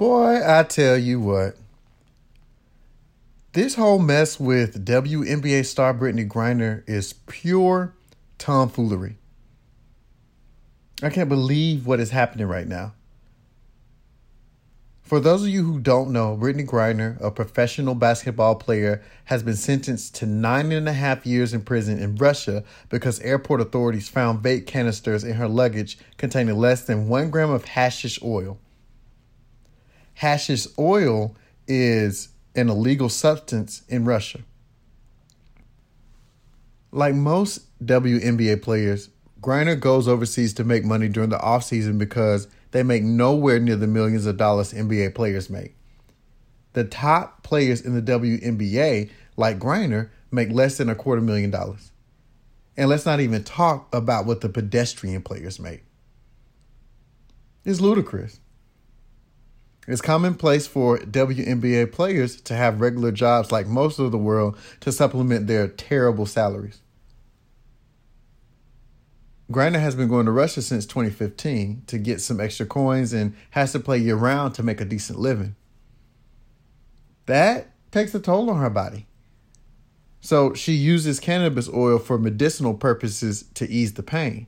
Boy, I tell you what. This whole mess with WNBA star Brittney Griner is pure tomfoolery. I can't believe what is happening right now. For those of you who don't know, Brittney Griner, a professional basketball player, has been sentenced to nine and a half years in prison in Russia because airport authorities found vape canisters in her luggage containing less than one gram of hashish oil. Hashish oil is an illegal substance in Russia. Like most WNBA players, Griner goes overseas to make money during the offseason because they make nowhere near the millions of dollars NBA players make. The top players in the WNBA, like Griner, make less than a quarter million dollars. And let's not even talk about what the pedestrian players make. It's ludicrous. It's commonplace for WNBA players to have regular jobs like most of the world to supplement their terrible salaries. Griner has been going to Russia since 2015 to get some extra coins and has to play year round to make a decent living. That takes a toll on her body. So she uses cannabis oil for medicinal purposes to ease the pain.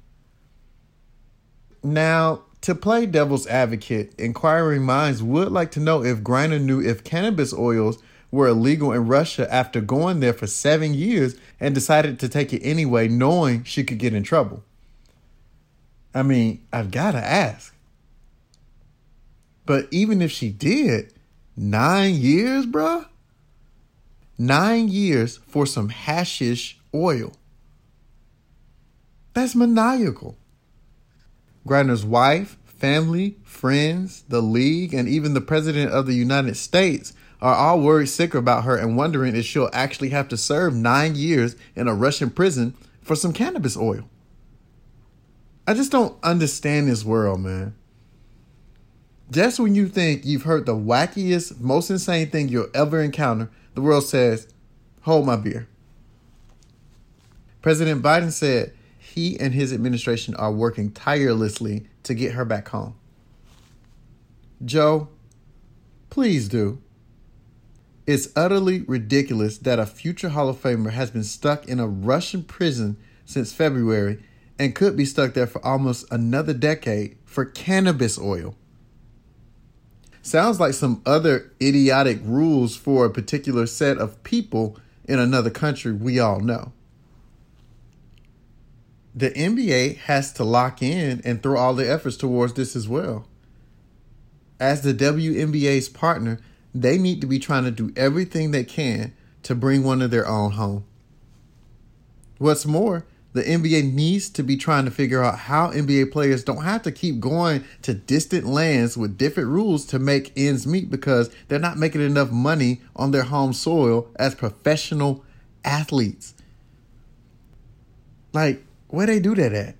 Now, to play devil's advocate, inquiring minds would like to know if Griner knew if cannabis oils were illegal in Russia after going there for seven years and decided to take it anyway, knowing she could get in trouble. I mean, I've got to ask. But even if she did, nine years, bruh? Nine years for some hashish oil. That's maniacal. Griner's wife, family, friends, the league, and even the president of the United States are all worried sick about her and wondering if she'll actually have to serve nine years in a Russian prison for some cannabis oil. I just don't understand this world, man. Just when you think you've heard the wackiest, most insane thing you'll ever encounter, the world says, Hold my beer. President Biden said, he and his administration are working tirelessly to get her back home. Joe, please do. It's utterly ridiculous that a future Hall of Famer has been stuck in a Russian prison since February and could be stuck there for almost another decade for cannabis oil. Sounds like some other idiotic rules for a particular set of people in another country we all know the NBA has to lock in and throw all the efforts towards this as well. As the WNBA's partner, they need to be trying to do everything they can to bring one of their own home. What's more, the NBA needs to be trying to figure out how NBA players don't have to keep going to distant lands with different rules to make ends meet because they're not making enough money on their home soil as professional athletes. Like, where they do that at?